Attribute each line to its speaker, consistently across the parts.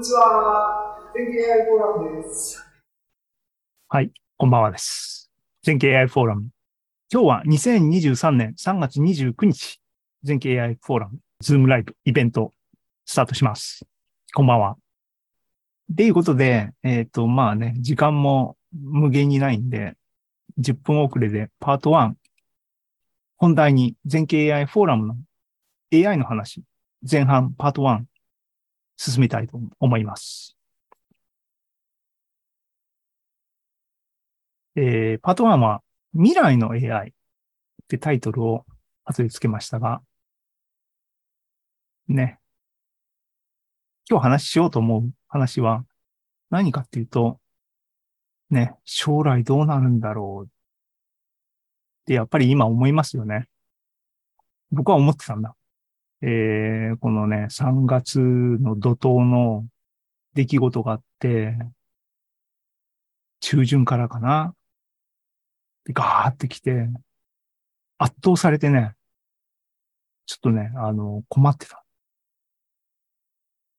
Speaker 1: んにちは。全経 AI フォーラムです。
Speaker 2: はい、こんばんはです。全経 AI フォーラム。今日は2023年3月29日、全経 AI フォーラム、ズームライブイベント、スタートします。こんばんは。っていうことで、えっ、と、まあね、時間も無限にないんで、10分遅れでパート1、本題に全経 AI フォーラムの AI の話、前半パート1、進めたいと思います。えー、パート1は未来の AI ってタイトルを後でつけましたが、ね。今日話しようと思う話は何かっていうと、ね、将来どうなるんだろうってやっぱり今思いますよね。僕は思ってたんだ。えー、このね、3月の怒涛の出来事があって、中旬からかな。で、ガーって来て、圧倒されてね、ちょっとね、あの、困ってた。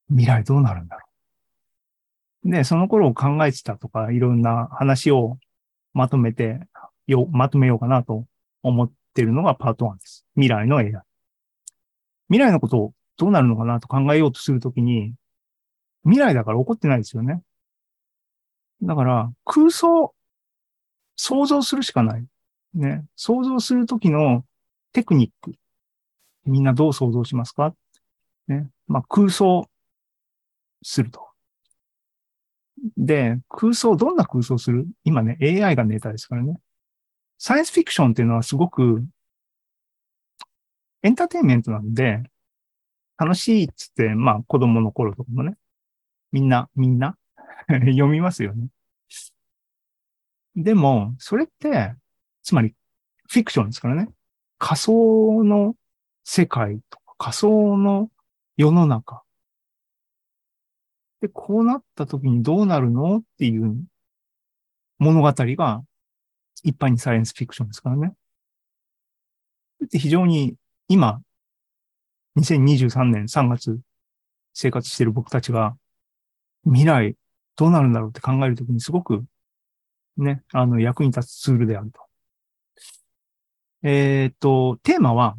Speaker 2: 未来どうなるんだろう。で、その頃を考えてたとか、いろんな話をまとめて、よ、まとめようかなと思ってるのがパート1です。未来の AI。未来のことをどうなるのかなと考えようとするときに、未来だから起こってないですよね。だから、空想、想像するしかない。ね。想像するときのテクニック。みんなどう想像しますか？ね。まあ、空想すると。で、空想、どんな空想する？今ね、AI がネタですからね。サイエンスフィクションっていうのはすごくエンターテインメントなんで、楽しいっつって、まあ子供の頃とかもね、みんな、みんな 読みますよね。でも、それって、つまりフィクションですからね。仮想の世界とか仮想の世の中。で、こうなった時にどうなるのっていう物語が一般にサイエンスフィクションですからね。で非常に今、2023年3月生活している僕たちが未来どうなるんだろうって考えるときにすごくね、あの役に立つツールであると。えーっと、テーマは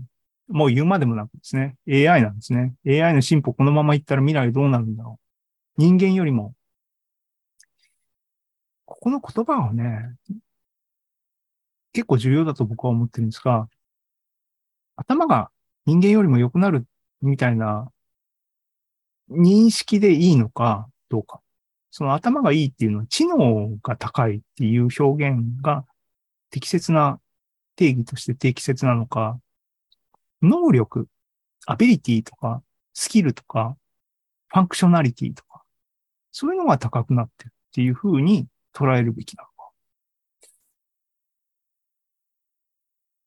Speaker 2: もう言うまでもなくですね、AI なんですね。AI の進歩このままいったら未来どうなるんだろう。人間よりも、ここの言葉はね、結構重要だと僕は思ってるんですが、頭が人間よりも良くなるみたいな認識でいいのかどうか。その頭がいいっていうのは知能が高いっていう表現が適切な定義として適切なのか、能力、アビリティとか、スキルとか、ファンクショナリティとか、そういうのが高くなってるっていうふうに捉えるべきなのか。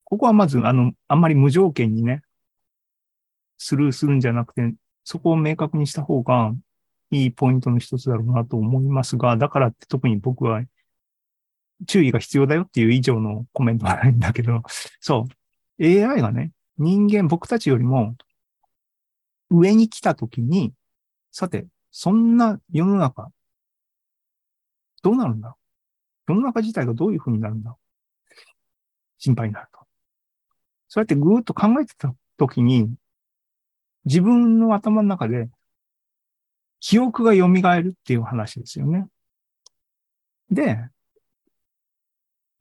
Speaker 2: ここはまず、あの、あんまり無条件にね、スルーするんじゃなくて、そこを明確にした方がいいポイントの一つだろうなと思いますが、だからって特に僕は注意が必要だよっていう以上のコメントはないんだけど、そう、AI がね、人間、僕たちよりも上に来たときに、さて、そんな世の中、どうなるんだろう。世の中自体がどういう風になるんだろう。心配になると。そうやってぐーっと考えてたときに、自分の頭の中で記憶が蘇るっていう話ですよね。で、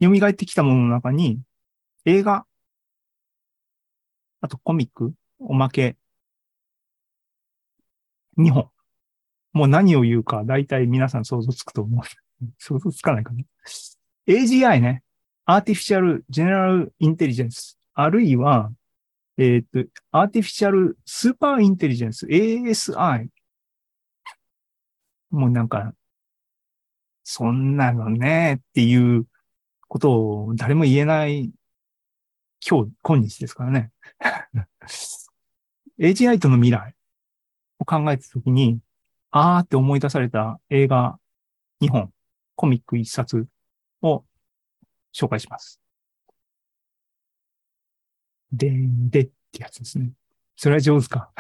Speaker 2: 蘇ってきたものの中に映画、あとコミック、おまけ、2本。もう何を言うか、大体皆さん想像つくと思う。想像つかないかな。AGI ね。Artificial General Intelligence。あるいは、えっ、と、Artificial Super Intelligence。ASI。もうなんか、そんなのね、っていうことを誰も言えない今日、今日ですからね。AGI との未来を考えたときに、あーって思い出された映画2本、コミック1冊を紹介します。でんでってやつですね。それは上手か。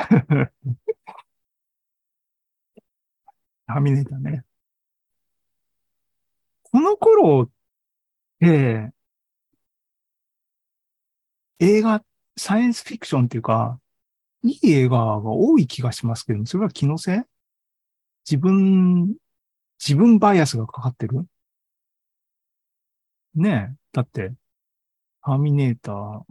Speaker 2: ターミネーターね。この頃って、映画、サイエンスフィクションっていうか、いい映画が多い気がしますけど、それは気のせい？自分、自分バイアスがかかってる？ねえ。だって、ターミネーター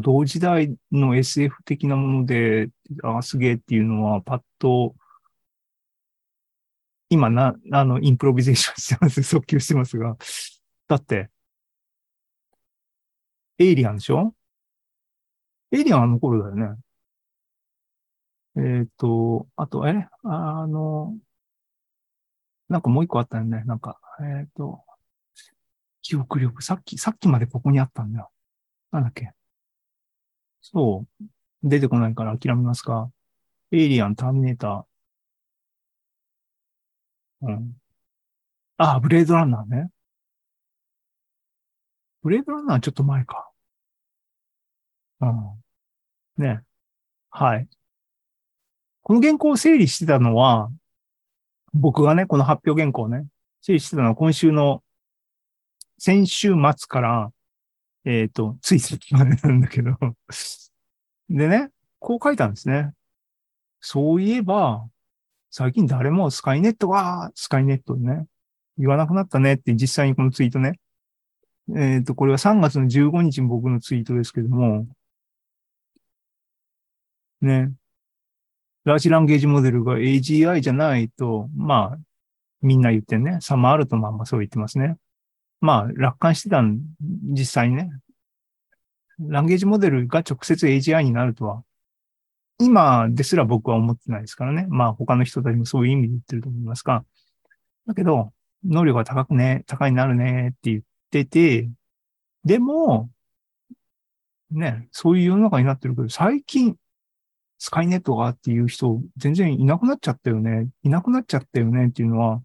Speaker 2: 同時代の SF 的なもので、ああ、すげえっていうのは、パッと、今な、あの、インプロビゼーションしてます。即興してますが。だって、エイリアンでしょ？エイリアンあの頃だよね。えっ、と、あと、え？あの、なんかもう一個あったよね。なんか、えっ、と、記憶力。さっき、さっきまでここにあったんだよ。なんだっけ？そう。出てこないから諦めますか。エイリアン、ターミネーター。うん。あ、ブレードランナーね。ブレードランナーちょっと前か。うん。ね。はい。この原稿を整理してたのは、僕がね、この発表原稿をね、整理してたのは今週の先週末から、えっ、と、ついさっきまでなんだけど、でね、こう書いたんですね。そういえば、最近誰もスカイネットは、スカイネットね、言わなくなったねって実際にこのツイートね。えっ、と、これは3月の15日に僕のツイートですけども、ね。ラージランゲージモデルが AGI じゃないと、まあ、みんな言ってね、サマールトマンもそう言ってますね。まあ、楽観してたん、実際にね。ランゲージモデルが直接 AGI になるとは、今ですら僕は思ってないですからね。まあ、他の人たちもそういう意味で言ってると思いますが。だけど、能力が高くね、高いになるねって言ってて、でも、ね、そういう世の中になってるけど、最近、スカイネットがっていう人、全然いなくなっちゃったよね。いなくなっちゃったよねっていうのは、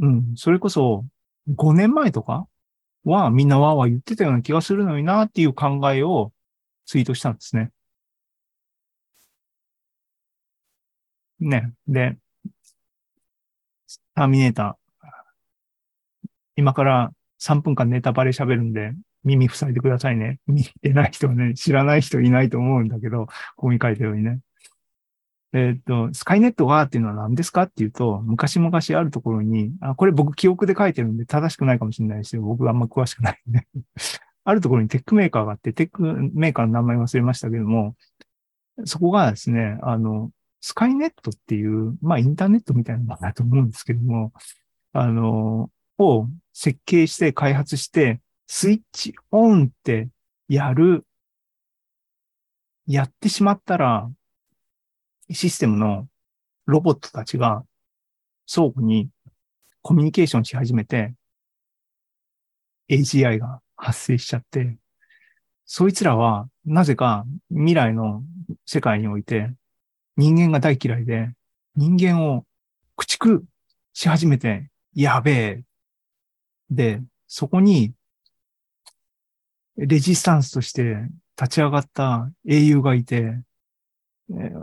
Speaker 2: うん、それこそ5年前とかはみんなわーわー言ってたような気がするのになっていう考えをツイートしたんですね。ね。で、ターミネーター。今から3分間ネタバレ喋るんで、耳塞いでくださいね。見てない人はね、知らない人いないと思うんだけど、ここに書いてるようにね。えっ、と、スカイネットがっていうのは何ですかっていうと、昔々あるところに、あ、これ僕記憶で書いてるんで正しくないかもしれないし、僕あんま詳しくないんで。あるところにテックメーカーがあって、テックメーカーの名前忘れましたけども、そこがですね、あの、スカイネットっていう、まあインターネットみたいなものだと思うんですけども、あの、を設計して開発して、スイッチオンってやる、やってしまったら、システムのロボットたちが相互にコミュニケーションし始めて、AGI が発生しちゃって、そいつらはなぜか未来の世界において人間が大嫌いで、人間を駆逐し始めて、やべえ。で、そこにレジスタンスとして立ち上がった英雄がいて、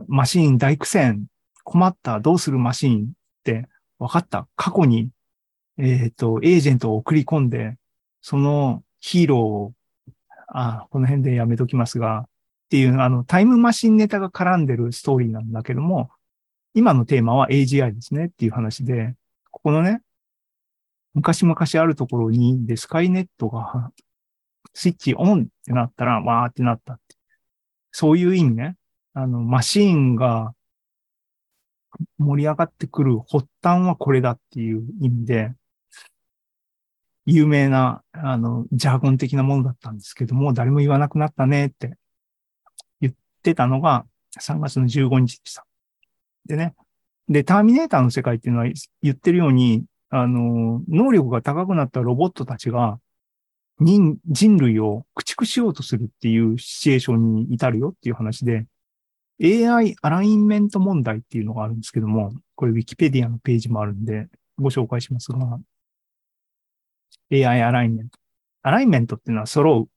Speaker 2: マシーン大苦戦、困った、どうするマシーンって分かった？過去に、えっ、と、エージェントを送り込んで、そのヒーローを、あ、この辺でやめときますが、っていう、あの、タイムマシンネタが絡んでるストーリーなんだけども、今のテーマは AGI ですねっていう話で、ここのね、昔々あるところに、で、スカイネットがスイッチオンってなったら、わーってなったって。そういう意味ね。あの、マシーンが盛り上がってくる発端はこれだっていう意味で、有名な、あの、ジャーゴン的なものだったんですけども、誰も言わなくなったねって言ってたのが3月の15日でした。でね。で、ターミネーターの世界っていうのは言ってるように、あの、能力が高くなったロボットたちが人、人類を駆逐しようとするっていうシチュエーションに至るよっていう話で、AI アラインメント問題っていうのがあるんですけども、これ Wikipedia のページもあるんで、ご紹介しますが、AI アラインメント。アラインメントっていうのは揃う、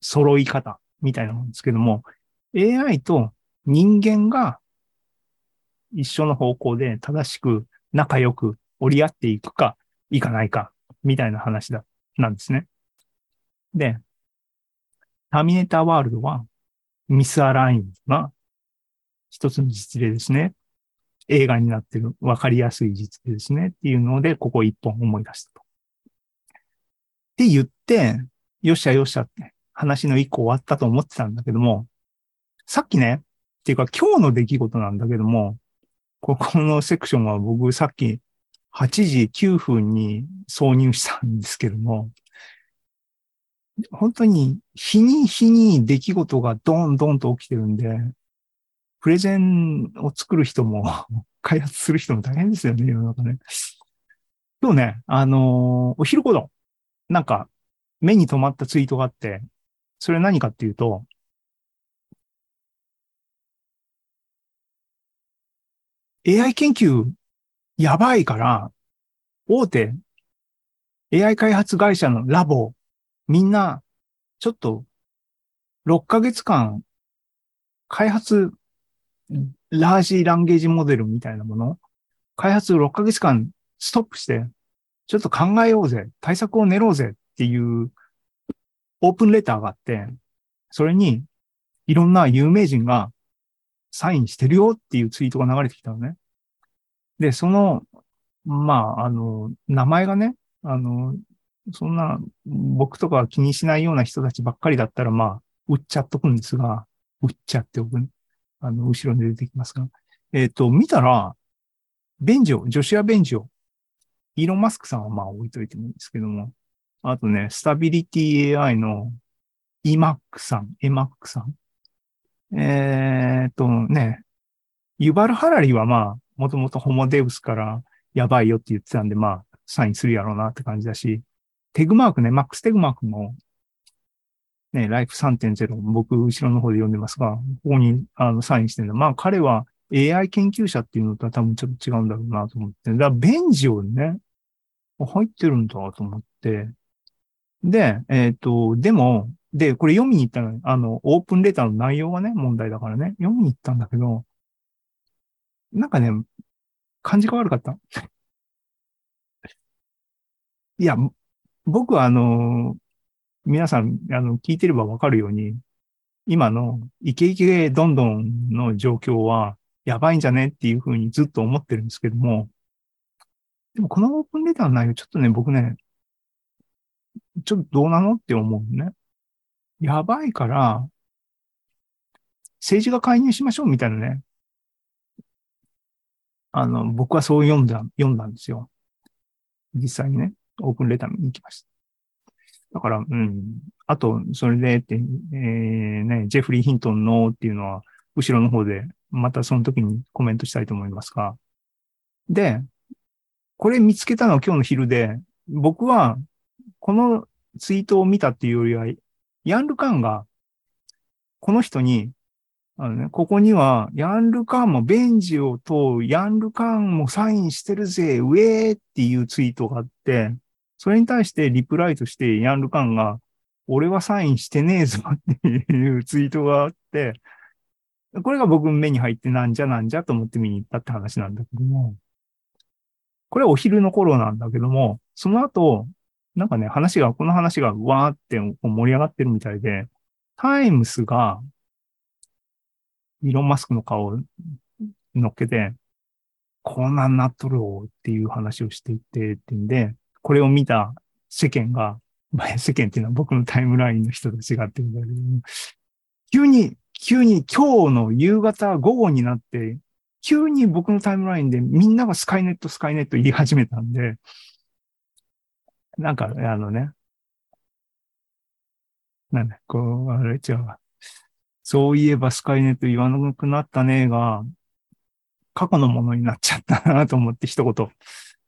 Speaker 2: 揃い方みたいなもんですけども、AI と人間が一緒の方向で正しく仲良く折り合っていくか、いかないか、みたいな話だ、なんですね。で、ターミネーターワールドはミスアラインが一つの実例ですね。映画になってるわかりやすい実例ですね。っていうので、ここ一本思い出したと。って言って、よっしゃよっしゃって話の一個終わったと思ってたんだけども、さっきね、っていうか今日の出来事なんだけども、ここのセクションは僕さっき8時9分に挿入したんですけども、本当に日に日に出来事がドンドンと起きてるんで、プレゼンを作る人も 開発する人も大変ですよね、世の中ね。今日ね、あのー、お昼頃、なんか目に留まったツイートがあって、それ何かっていうと、AI 研究やばいから、大手 AI 開発会社のラボ、みんな、ちょっと、6ヶ月間、開発、ラージランゲージモデルみたいなもの、開発6ヶ月間ストップして、ちょっと考えようぜ、対策を練ろうぜっていうオープンレターがあって、それにいろんな有名人がサインしてるよっていうツイートが流れてきたのね。で、その、まあ、あの、名前がね、あの、そんな、僕とか気にしないような人たちばっかりだったら、まあ、売っちゃっとくんですが、売っちゃっておく、ね、あの、後ろに出てきますが。えっ、ー、と、見たら、ベンジョ、ジョシア・ベンジョ、イーロン・マスクさんはまあ置いといてもいいんですけども、あとね、スタビリティ AI の EMAC さん、EMAC さん。えっ、ー、とね、ユバル・ハラリはまあ、もともとホモデウスからやばいよって言ってたんで、まあ、サインするやろうなって感じだし、テグマークね、マックステグマークも、ね、ライフ3.0、僕、後ろの方で読んでますが、ここにあのサインしてるんだ。まあ、彼は AI 研究者っていうのとは多分ちょっと違うんだろうなと思って。だから、ベンジオね、入ってるんだと思って。で、えっ、ー、と、でも、で、これ読みに行ったの、あの、オープンレターの内容がね、問題だからね、読みに行ったんだけど、なんかね、感じが悪かった。いや、僕はあの、皆さん、あの、聞いてればわかるように、今のイケイケどんどんの状況はやばいんじゃねっていうふうにずっと思ってるんですけども、でもこのオープンレターの内容ちょっとね、僕ね、ちょっとどうなのって思うね。やばいから、政治が介入しましょうみたいなね、あの、僕はそう読んだ、読んだんですよ。実際にね、オープンレター見に行きました。だから、うん。あと、それでって、えー、ね、ジェフリー・ヒントンのっていうのは、後ろの方で、またその時にコメントしたいと思いますが。で、これ見つけたのは今日の昼で、僕は、このツイートを見たっていうよりは、ヤンルカンが、この人に、あのね、ここには、ヤンルカンもベンジオとヤンルカンもサインしてるぜ、ウェーっていうツイートがあって、それに対してリプライとしてヤンルカンが、俺はサインしてねえぞっていうツイートがあって、これが僕目に入ってなんじゃなんじゃと思って見に行ったって話なんだけども、これお昼の頃なんだけども、その後、なんかね、話が、この話がわーって盛り上がってるみたいで、タイムスがイーロン・マスクの顔を乗っけて、こうなんなっとるよっていう話をしていてってんで、これを見た世間が、世間っていうのは僕のタイムラインの人と違ってるんだけど、急に、急に今日の夕方午後になって、急に僕のタイムラインでみんながスカイネット、スカイネット言い始めたんで、なんか、あのね、なんだ、こう、あれ違う。そういえばスカイネット言わなくなったねが、過去のものになっちゃったなと思って一言、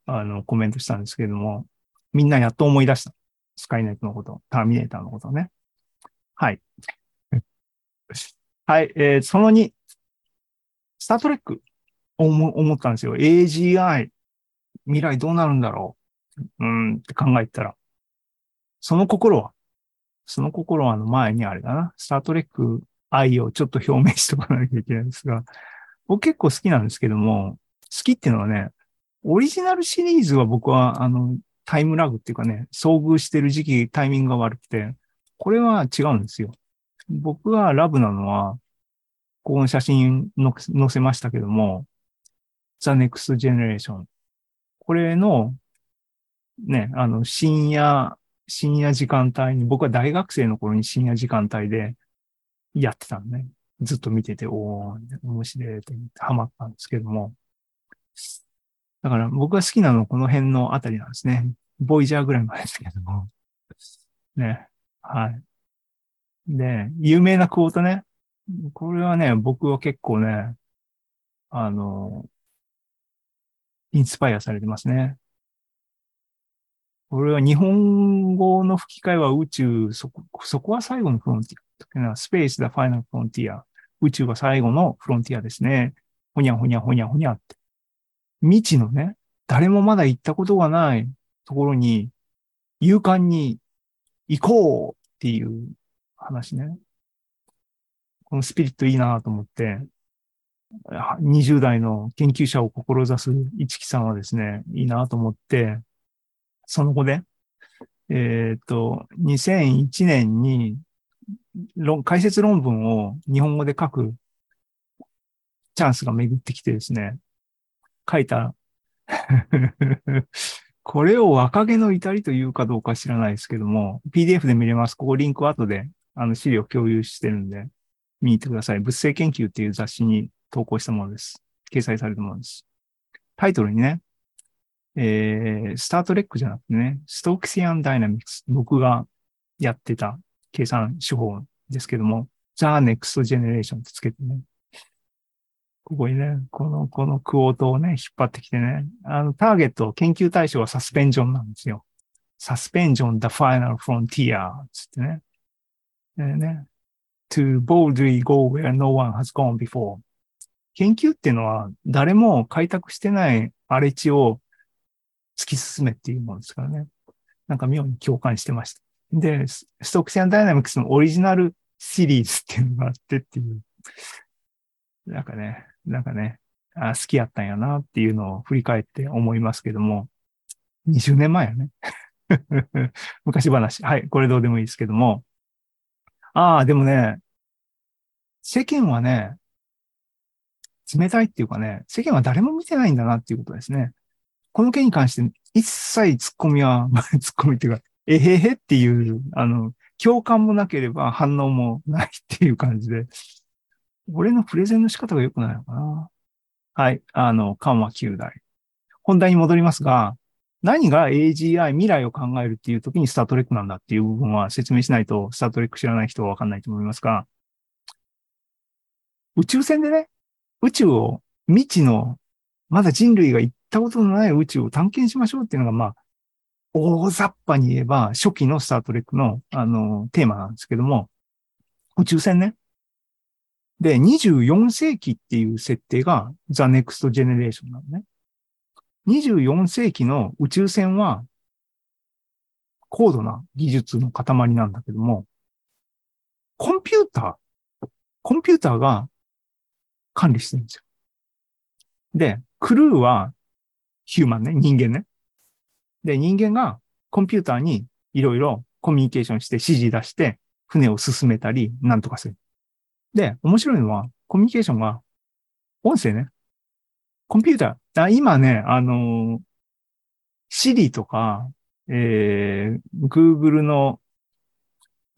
Speaker 2: あの、コメントしたんですけれども、みんなやっと思い出した。スカイネットのこと、ターミネーターのことね。はい。はい、えー、その2、スタートレック、思思ったんですよ。AGI、未来どうなるんだろう。うんって考えたら、その心は、その心はの前にあれだな、スタートレック愛をちょっと表明しておかなきゃいけないんですが、僕結構好きなんですけども、好きっていうのはね、オリジナルシリーズは僕は、あの、タイムラグっていうかね、遭遇してる時期、タイミングが悪くて、これは違うんですよ。僕がラブなのは、この写真の載せましたけども、The Next Generation。これの、ね、あの、深夜、深夜時間帯に、僕は大学生の頃に深夜時間帯でやってたのね。ずっと見てて、おー、面白いってハマったんですけども。だから僕が好きなのはこの辺のあたりなんですね。ボイジャーぐらいまでですけども。ね。はい。で、有名なクォートね。これはね、僕は結構ね、あの、インスパイアされてますね。これは日本語の吹き替えは宇宙、そこ、そこは最後のフロンティア。スペース the final frontier。宇宙は最後のフロンティアですね。ほにゃほにゃほにゃほにゃって。未知のね、誰もまだ行ったことがないところに、勇敢に行こうっていう話ね。このスピリットいいなと思って、20代の研究者を志す一木さんはですね、いいなと思って、その後で、えっ、ー、と、2001年に解説論文を日本語で書くチャンスが巡ってきてですね、書いた これを若気の至りというかどうか知らないですけども、PDF で見れます。ここリンク後であの資料共有してるんで、見に行ってください。物性研究っていう雑誌に投稿したものです。掲載されたものです。タイトルにね、えー、スタートレックじゃなくてね、ストークシアンダイナミクス。僕がやってた計算手法ですけども、The Next Generation ってつけてね。ここにね、この、このクオートをね、引っ張ってきてね、あの、ターゲット、研究対象はサスペンジョンなんですよ。サスペンジョン the final frontier つってね。でね、to boldly go where no one has gone before. 研究っていうのは誰も開拓してない荒れ地を突き進めっていうものですからね。なんか妙に共感してました。で、ストックシアンダイナミクスのオリジナルシリーズっていうのがあってっていう。なんかね、なんかね、あ好きやったんやなっていうのを振り返って思いますけども、20年前やね。昔話。はい、これどうでもいいですけども。ああ、でもね、世間はね、冷たいっていうかね、世間は誰も見てないんだなっていうことですね。この件に関して一切突っ込みは、突っ込みっていうか、えへへっていう、あの、共感もなければ反応もないっていう感じで、俺のプレゼンの仕方が良くないのかな？はい。あの、緩和9代。本題に戻りますが、何が AGI 未来を考えるっていう時にスタートレックなんだっていう部分は説明しないと、スタートレック知らない人はわかんないと思いますが、宇宙船でね、宇宙を未知の、まだ人類が行ったことのない宇宙を探検しましょうっていうのが、まあ、大雑把に言えば、初期のスタートレックの、あの、テーマなんですけども、宇宙船ね。で、24世紀っていう設定が The Next Generation なのね。24世紀の宇宙船は高度な技術の塊なんだけども、コンピューター、コンピューターが管理してるんですよ。で、クルーはヒューマンね、人間ね。で、人間がコンピューターにいろいろコミュニケーションして指示出して船を進めたり、なんとかする。で、面白いのは、コミュニケーションが、音声ね。コンピューター。今ね、あのー、Siri とか、えー、Google の、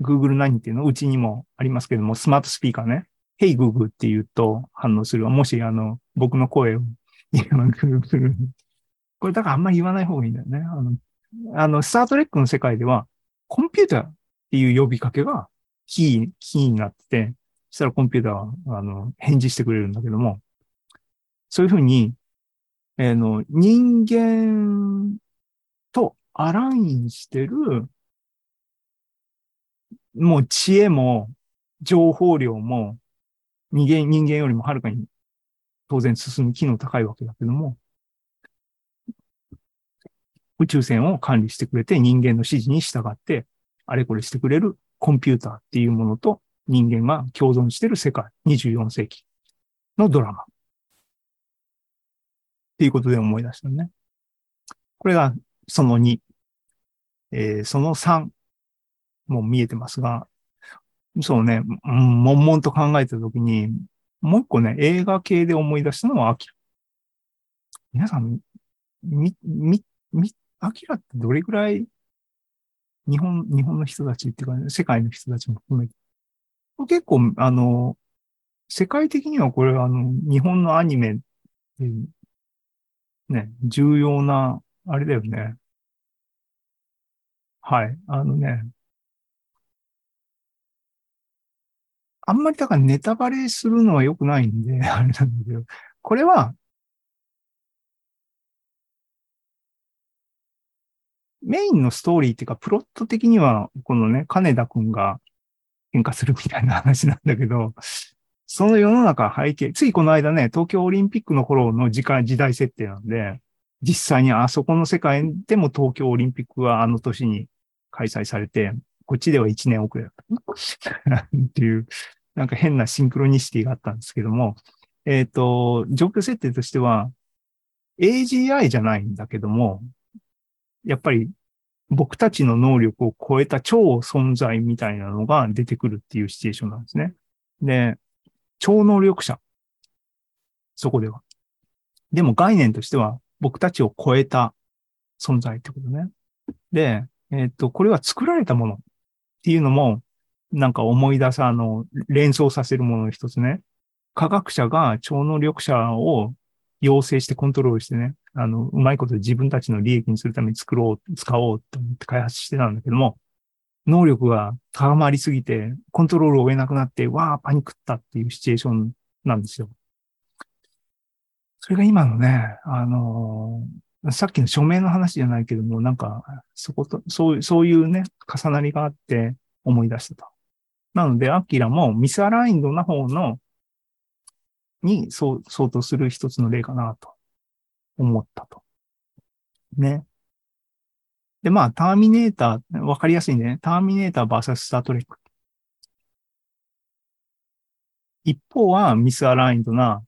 Speaker 2: Google 何っていうのうちにもありますけども、スマートスピーカーね。Hey Google って言うと反応する。もし、あの、僕の声を、Google これだからあんまり言わない方がいいんだよね。あの、あの、スタートレックの世界では、コンピューターっていう呼びかけがキー、キーになってて、したらコンピューターは、あの、返事してくれるんだけども、そういうふうに、えー、の、人間とアラインしてる、もう知恵も、情報量も、人間、人間よりもはるかに当然進む機能高いわけだけども、宇宙船を管理してくれて人間の指示に従って、あれこれしてくれるコンピューターっていうものと人間が共存している世界、24世紀のドラマっていうことで思い出したね。これがその2。えー、その3も見えてますが、そうね、うん、悶々と考えたときに、もう一個ね、映画系で思い出したのはアキラ。皆さん、み、み、み、アキラってどれぐらい日本、日本の人たちっていうか、ね、世界の人たちも含めて。結構、あの、世界的にはこれはあの、日本のアニメっていう、ね、重要な、あれだよね。はい。あのね、あんまりだからネタバレするのは良くないんで、あれなんだけど、これは、メインのストーリーっていうか、プロット的には、このね、金田くんが喧嘩するみたいな話なんだけど、その世の中背景、ついこの間ね、東京オリンピックの頃の時間、時代設定なんで、実際にあそこの世界でも東京オリンピックはあの年に開催されて、こっちでは1年遅れだった。っていう、なんか変なシンクロニシティがあったんですけども、えっ、ー、と、状況設定としては、AGI じゃないんだけども、やっぱり僕たちの能力を超えた超存在みたいなのが出てくるっていうシチュエーションなんですね。で、超能力者。そこでは。でも概念としては僕たちを超えた存在ってことね。で、えっ、と、これは作られたものっていうのも、なんか思い出す、あの、連想させるものの一つね。科学者が超能力者を養成してコントロールしてね、あの、うまいことで自分たちの利益にするために作ろう、使おうと思って開発してたんだけども、能力が高まりすぎて、コントロールを追えなくなって、わー、パニックったっていうシチュエーションなんですよ。それが今のね、あのー、さっきの署名の話じゃないけども、なんか、そこと、そう、そういうね、重なりがあって思い出したと。なので、アキラもミスアラインドな方の、に相当する一つの例かなと思ったと。ね。で、まあ、ターミネーター、わかりやすいんでね。ターミネーター VS スタートレック。一方はミスアラインドな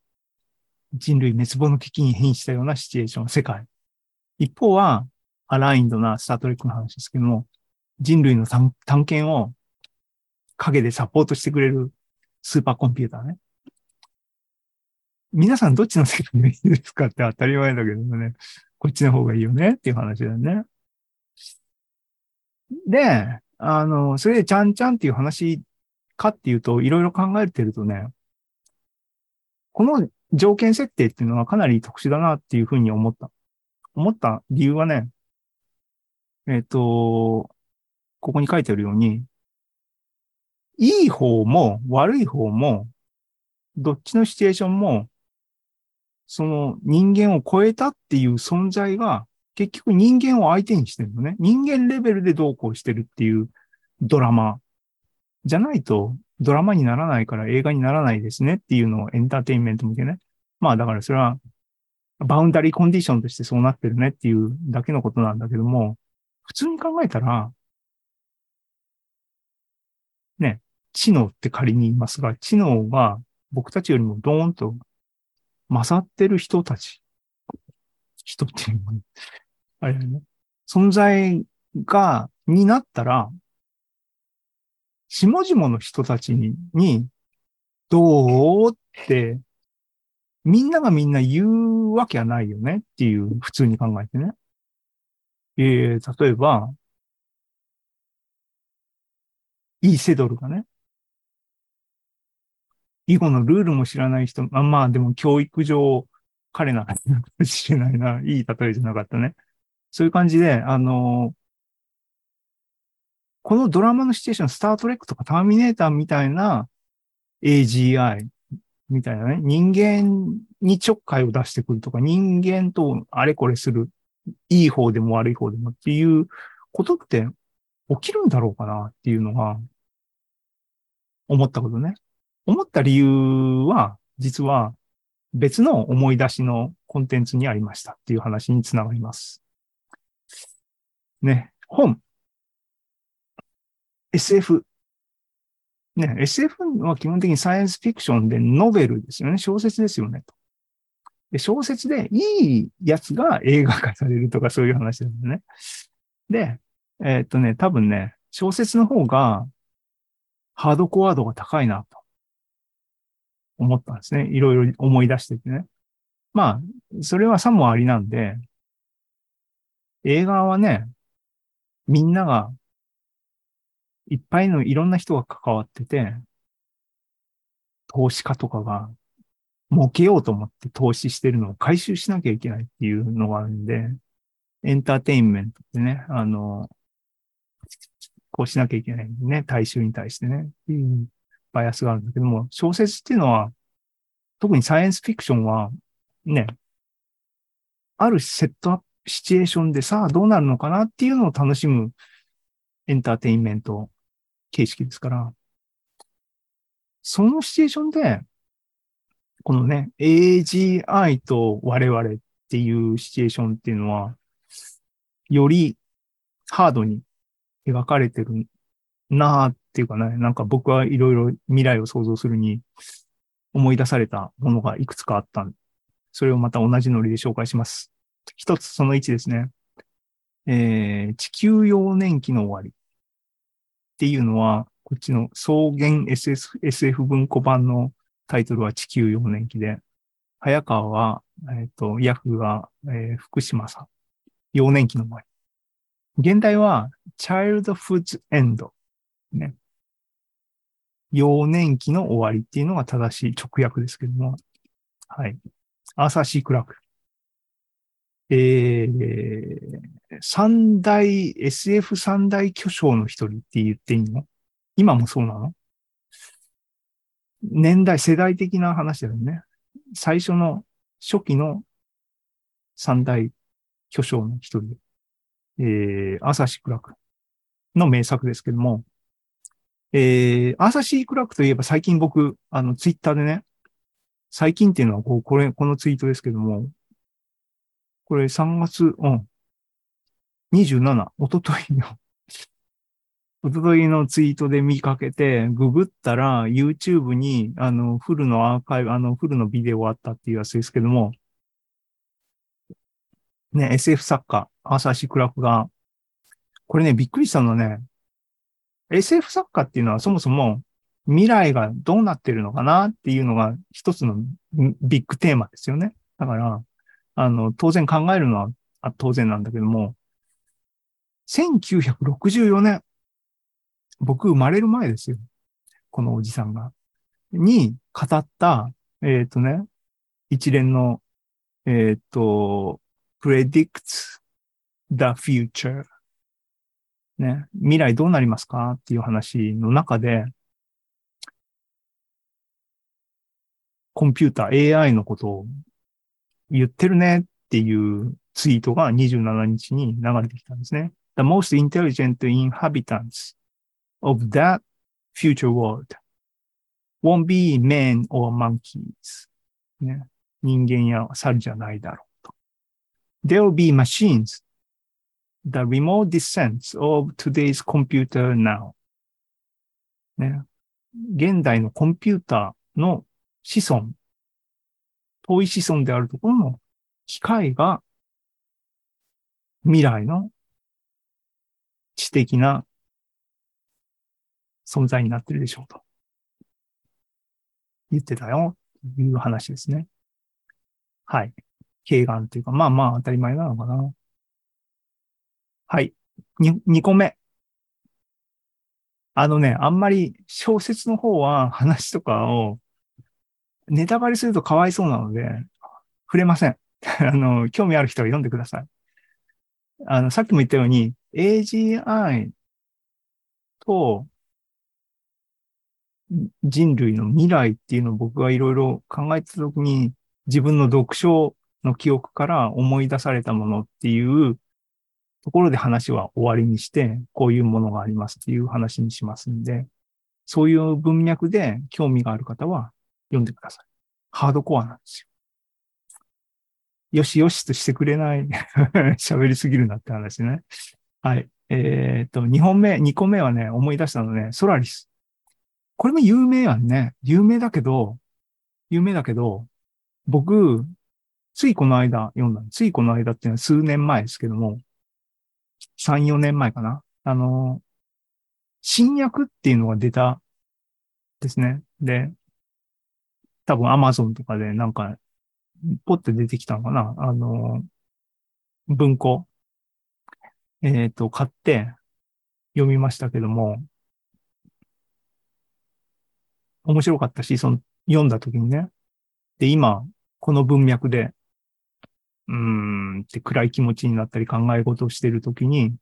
Speaker 2: 人類滅亡の危機に変異したようなシチュエーション、世界。一方はアラインドなスタートレックの話ですけども、人類の探検を影でサポートしてくれるスーパーコンピューターね。皆さんどっちの世界がいいですかって当たり前だけどね、こっちの方がいいよねっていう話だよね。で、あの、それでちゃんちゃんっていう話かっていうと、いろいろ考えてるとね、この条件設定っていうのはかなり特殊だなっていうふうに思った。思った理由はね、えっ、ー、と、ここに書いてあるように、いい方も悪い方も、どっちのシチュエーションもその人間を超えたっていう存在が、結局人間を相手にしてるのね。人間レベルでどうこうしてるっていうドラマ。じゃないと、ドラマにならないから映画にならないですねっていうのをエンターテインメント向けね。まあだからそれは、バウンダリーコンディションとしてそうなってるねっていうだけのことなんだけども、普通に考えたら、ね、知能って仮に言いますが、知能が僕たちよりもドーンと勝ってる人たち。人っていうのは、あれね。存在が、になったら、下々の人たちに、に、どうって、みんながみんな言うわけはないよねっていう、普通に考えてね。えー、例えば、イーセドルがね、囲碁のルールも知らない人、まあまあでも教育上彼なのかもしれないな。いい例えじゃなかったね。そういう感じで、あのこのドラマのシチュエーション、スタートレックとかターミネーターみたいな AGI みたいなね、人間にちょっかいを出してくるとか、人間とあれこれする、いい方でも悪い方でもっていうことって起きるんだろうかなっていうのが思ったことね。思った理由は、実は別の思い出しのコンテンツにありましたっていう話につながります。ね、本。SF。ね、SF は基本的にサイエンスフィクションでノベルですよね。小説ですよね。とで小説でいいやつが映画化されるとかそういう話なんだね。で、えーっとね、多分ね、小説の方がハードコア度が高いなと思ったんですね。いろいろ思い出しててね。まあ、それはさもありなんで、映画はね、みんなが、いっぱいのいろんな人が関わってて、投資家とかが儲けようと思って投資してるのを回収しなきゃいけないっていうのがあるんで、エンターテインメントってね、あの、こうしなきゃいけないんでね、大衆に対してね、っていうバイアスがあるんだけども、小説っていうのは、特にサイエンスフィクションは、ね、あるセットアップ、シチュエーションでさあどうなるのかなっていうのを楽しむエンターテインメント形式ですから、そのシチュエーションで、このね、AGI と我々っていうシチュエーションっていうのは、よりハードに描かれてるなあっていうかね、なんか僕はいろいろ未来を想像するに思い出されたものがいくつかあったんで、それをまた同じノリで紹介します。一つその1ですね。えー、地球幼年期の終わりっていうのは、こっちの草原 SS SF 文庫版のタイトルは地球幼年期で、早川は、えっ、と、ヤフーは、えー福島さん。幼年期の終わり。現代は childhood's end。ね。幼年期の終わりっていうのが正しい直訳ですけども。はい。アーサ・シー・クラーク。えー、三大、SF 三大巨匠の一人って言っていいの？今もそうなの？年代、世代的な話だよね。最初の初期の三大巨匠の一人。えー、アーサ・シー・クラクの名作ですけども、えー、アーサー・シー・クラークといえば最近僕、あの、ツイッターでね、最近っていうのはこう、これ、このツイートですけども、これ3月、うん、27、おとといの、おとといのツイートで見かけて、ググったら YouTube に、あの、フルのアーカイブ、あの、フルのビデオあったっていうやつですけども、ね、SF 作家、アーサー・シー・クラークが、これね、びっくりしたのはね、SF 作家っていうのはそもそも未来がどうなってるのかなっていうのが一つのビッグテーマですよね。だから、あの、当然考えるのは当然なんだけども、1964年、僕生まれる前ですよ。このおじさんが。に語った、えっ、とね、一連の、えっ、と、predicts the future ね、未来どうなりますかっていう話の中で、コンピューター、AI のことを言ってるねっていうツイートが27日に流れてきたんですね。The most intelligent inhabitants of that future world won't be men or monkeys. ね、人間や猿じゃないだろうと。There will be machines the remote descent of today's computer now. ね。現代のコンピューターの子孫、遠い子孫であるところの機械が未来の知的な存在になってるでしょうと言ってたよという話ですね。はい。軽眼っていうか、まあまあ当たり前なのかな。はい。に、2個目。あのね、あんまり小説の方は話とかをネタバレするとかわいそうなので、触れません。あの、興味ある人は読んでください。あの、さっきも言ったように、AGI と人類の未来っていうのを僕がいろいろ考えてたときに、自分の読書の記憶から思い出されたものっていうところで話は終わりにして、こういうものがありますっていう話にしますんで、そういう文脈で興味がある方は読んでください。ハードコアなんですよ。よしよしとしてくれない 喋りすぎるなって話ね。はい。えっ、と、2本目、2個目はね、思い出したのね、ソラリス。これも有名やんね。有名だけど、有名だけど、僕、ついこの間読んだ。ついこの間っていうのは数年前ですけども、3、4年前かな。あの、新訳っていうのが出たですね。で、多分 Amazon とかでなんか、ポッて出てきたのかな。あの、文庫。えっ、と、買って読みましたけども、面白かったし、その、読んだ時にね。で、今、この文脈で、うーんって暗い気持ちになったり考え事をしている時に、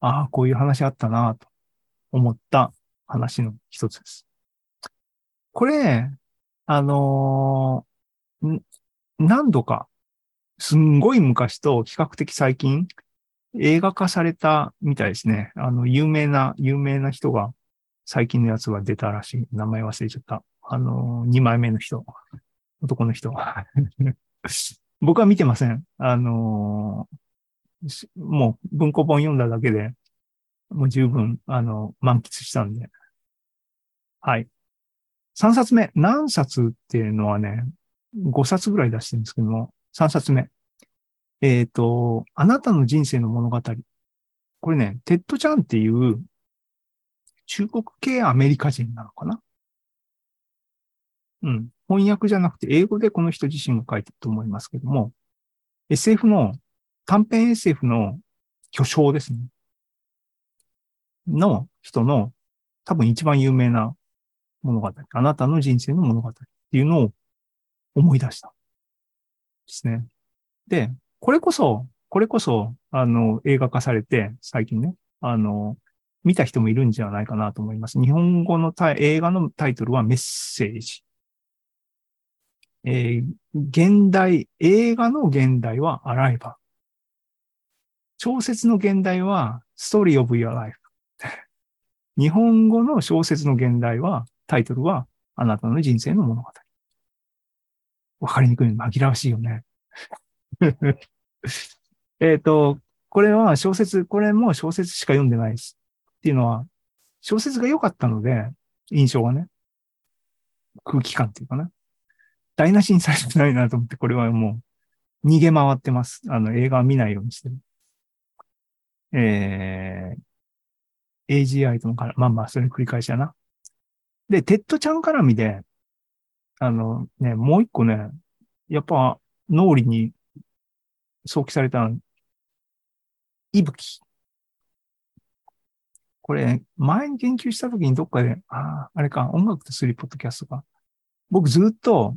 Speaker 2: ああ、こういう話あったなと思った話の一つです。これ、あのー何度か、すんごい昔と比較的最近、映画化されたみたいですね。あの、有名な、有名な人が、最近のやつが出たらしい。名前忘れちゃった。あのー、2枚目の人。男の人。僕は見てません。あのー、もう文庫本読んだだけで、もう十分、あの、満喫したんで。はい。3冊目。何冊っていうのはね、5冊ぐらい出してるんですけども、3冊目。えっ、ー、と、あなたの人生の物語。これね、テッド・チャンっていう中国系アメリカ人なのかな？うん。翻訳じゃなくて英語でこの人自身が書いてると思いますけども、SF の、短編 SF の巨匠ですね。の人の多分一番有名な物語。あなたの人生の物語っていうのを思い出した。ですね。で、これこそ、これこそ、あの、映画化されて、最近ね、あの、見た人もいるんじゃないかなと思います。日本語の映画のタイトルはメッセージ。えー、現代、映画の現代はアライバー。小説の現代はストーリーオブ your life。日本語の小説の現代は、タイトルはあなたの人生の物語。わかりにくい、紛らわしいよね。えっと、これは小説、これも小説しか読んでないです。っていうのは、小説が良かったので、印象がね、空気感っていうかな。台無しにされてないなと思って、これはもう逃げ回ってます。あの、映画は見ないようにしてる。えー、AGI とのから、まあまあ、それ繰り返しやな。で、テッド・チャン絡みで、あのね、もう一個ね、やっぱ脳裏に想起された、いぶき。これ、前に言及した時にどっかで、ああ、あれか、音楽とスリーポッドキャストか。僕ずっと、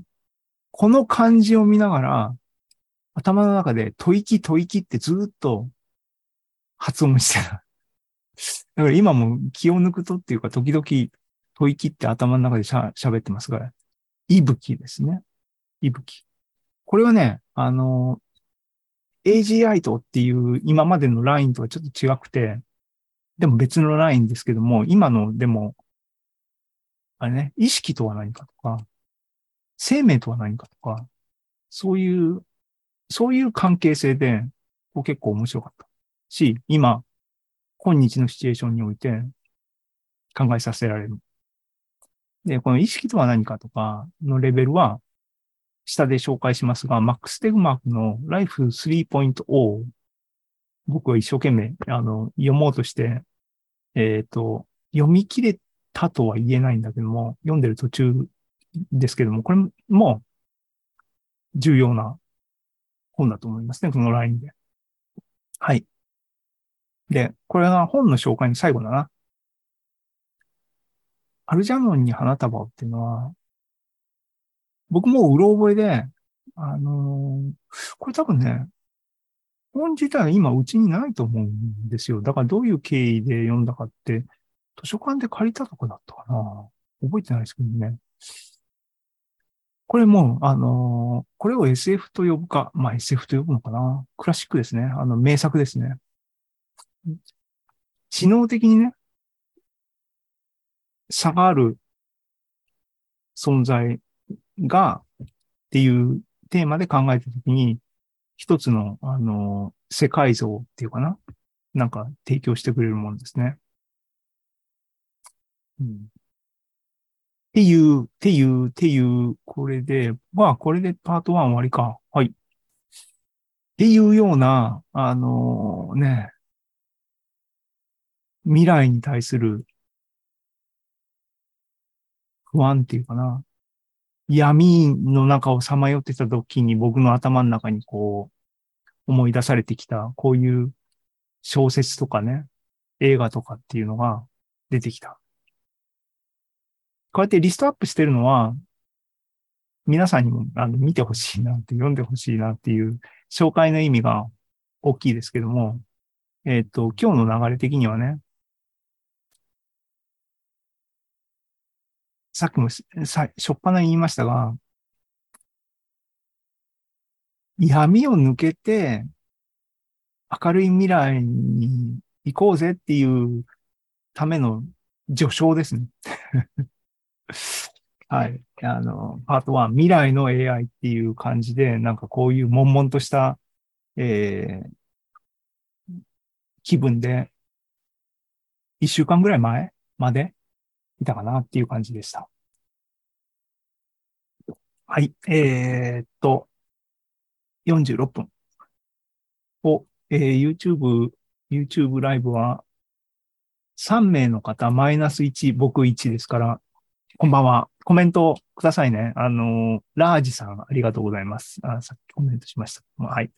Speaker 2: この漢字を見ながら、頭の中で、吐息吐息ってずっと発音してた。だから今も気を抜くとっていうか、時々吐息って頭の中でしゃ喋ってますが、いぶきですね。いぶき。これはね、あの、AGI とっていう今までのラインとはちょっと違くて、でも別のラインですけども、今のでも、あれね、意識とは何かとか、生命とは何かとか、そういう、そういう関係性で、こう結構面白かった。し、今、今日のシチュエーションにおいて考えさせられる。で、この意識とは何かとかのレベルは、下で紹介しますが、マックス・テグマークの Life 3.0僕は一生懸命、あの、読もうとして、えっ、ー、と、読み切れたとは言えないんだけども、読んでる途中ですけども、これも重要な本だと思いますね、このラインで。はい。で、これが本の紹介の最後だな。アルジャノンに花束をっていうのは、僕もうろ覚えで、あのー、これ多分ね、本自体は今うちにないと思うんですよ。だからどういう経緯で読んだかって、図書館で借りたとこだったかな。覚えてないですけどね。これも、あのー、これを SF と呼ぶか、まあ SF と呼ぶのかな。クラシックですね。あの、名作ですね。知能的にね、差がある存在が、っていうテーマで考えたときに、一つの、あの、世界像っていうかな。なんか提供してくれるものですね。うんっていう、っていう、っていう、これで、まあ、これでパート1終わりか。はい。っていうような、あのね、未来に対する不安っていうかな。闇の中をさまよってた時に僕の頭の中にこう思い出されてきた、こういう小説とかね、映画とかっていうのが出てきた。こうやってリストアップしてるのは、皆さんにもあの見てほしいなって、読んでほしいなっていう紹介の意味が大きいですけども、えっ、と、今日の流れ的にはね、さっきもさ、しょっぱな言いましたが、闇を抜けて明るい未来に行こうぜっていうための序章ですね。はい。あの、パート1、未来の AI っていう感じで、なんかこういう悶々とした、えー、気分で、一週間ぐらい前までいたかなっていう感じでした。はい。えー、っと、46分を、えー、YouTube、YouTube ライブは3名の方、マイナス1、僕1ですから、こんばんは。コメントくださいね。あの、ラージさん、ありがとうございます。あさっきコメントしました。はい。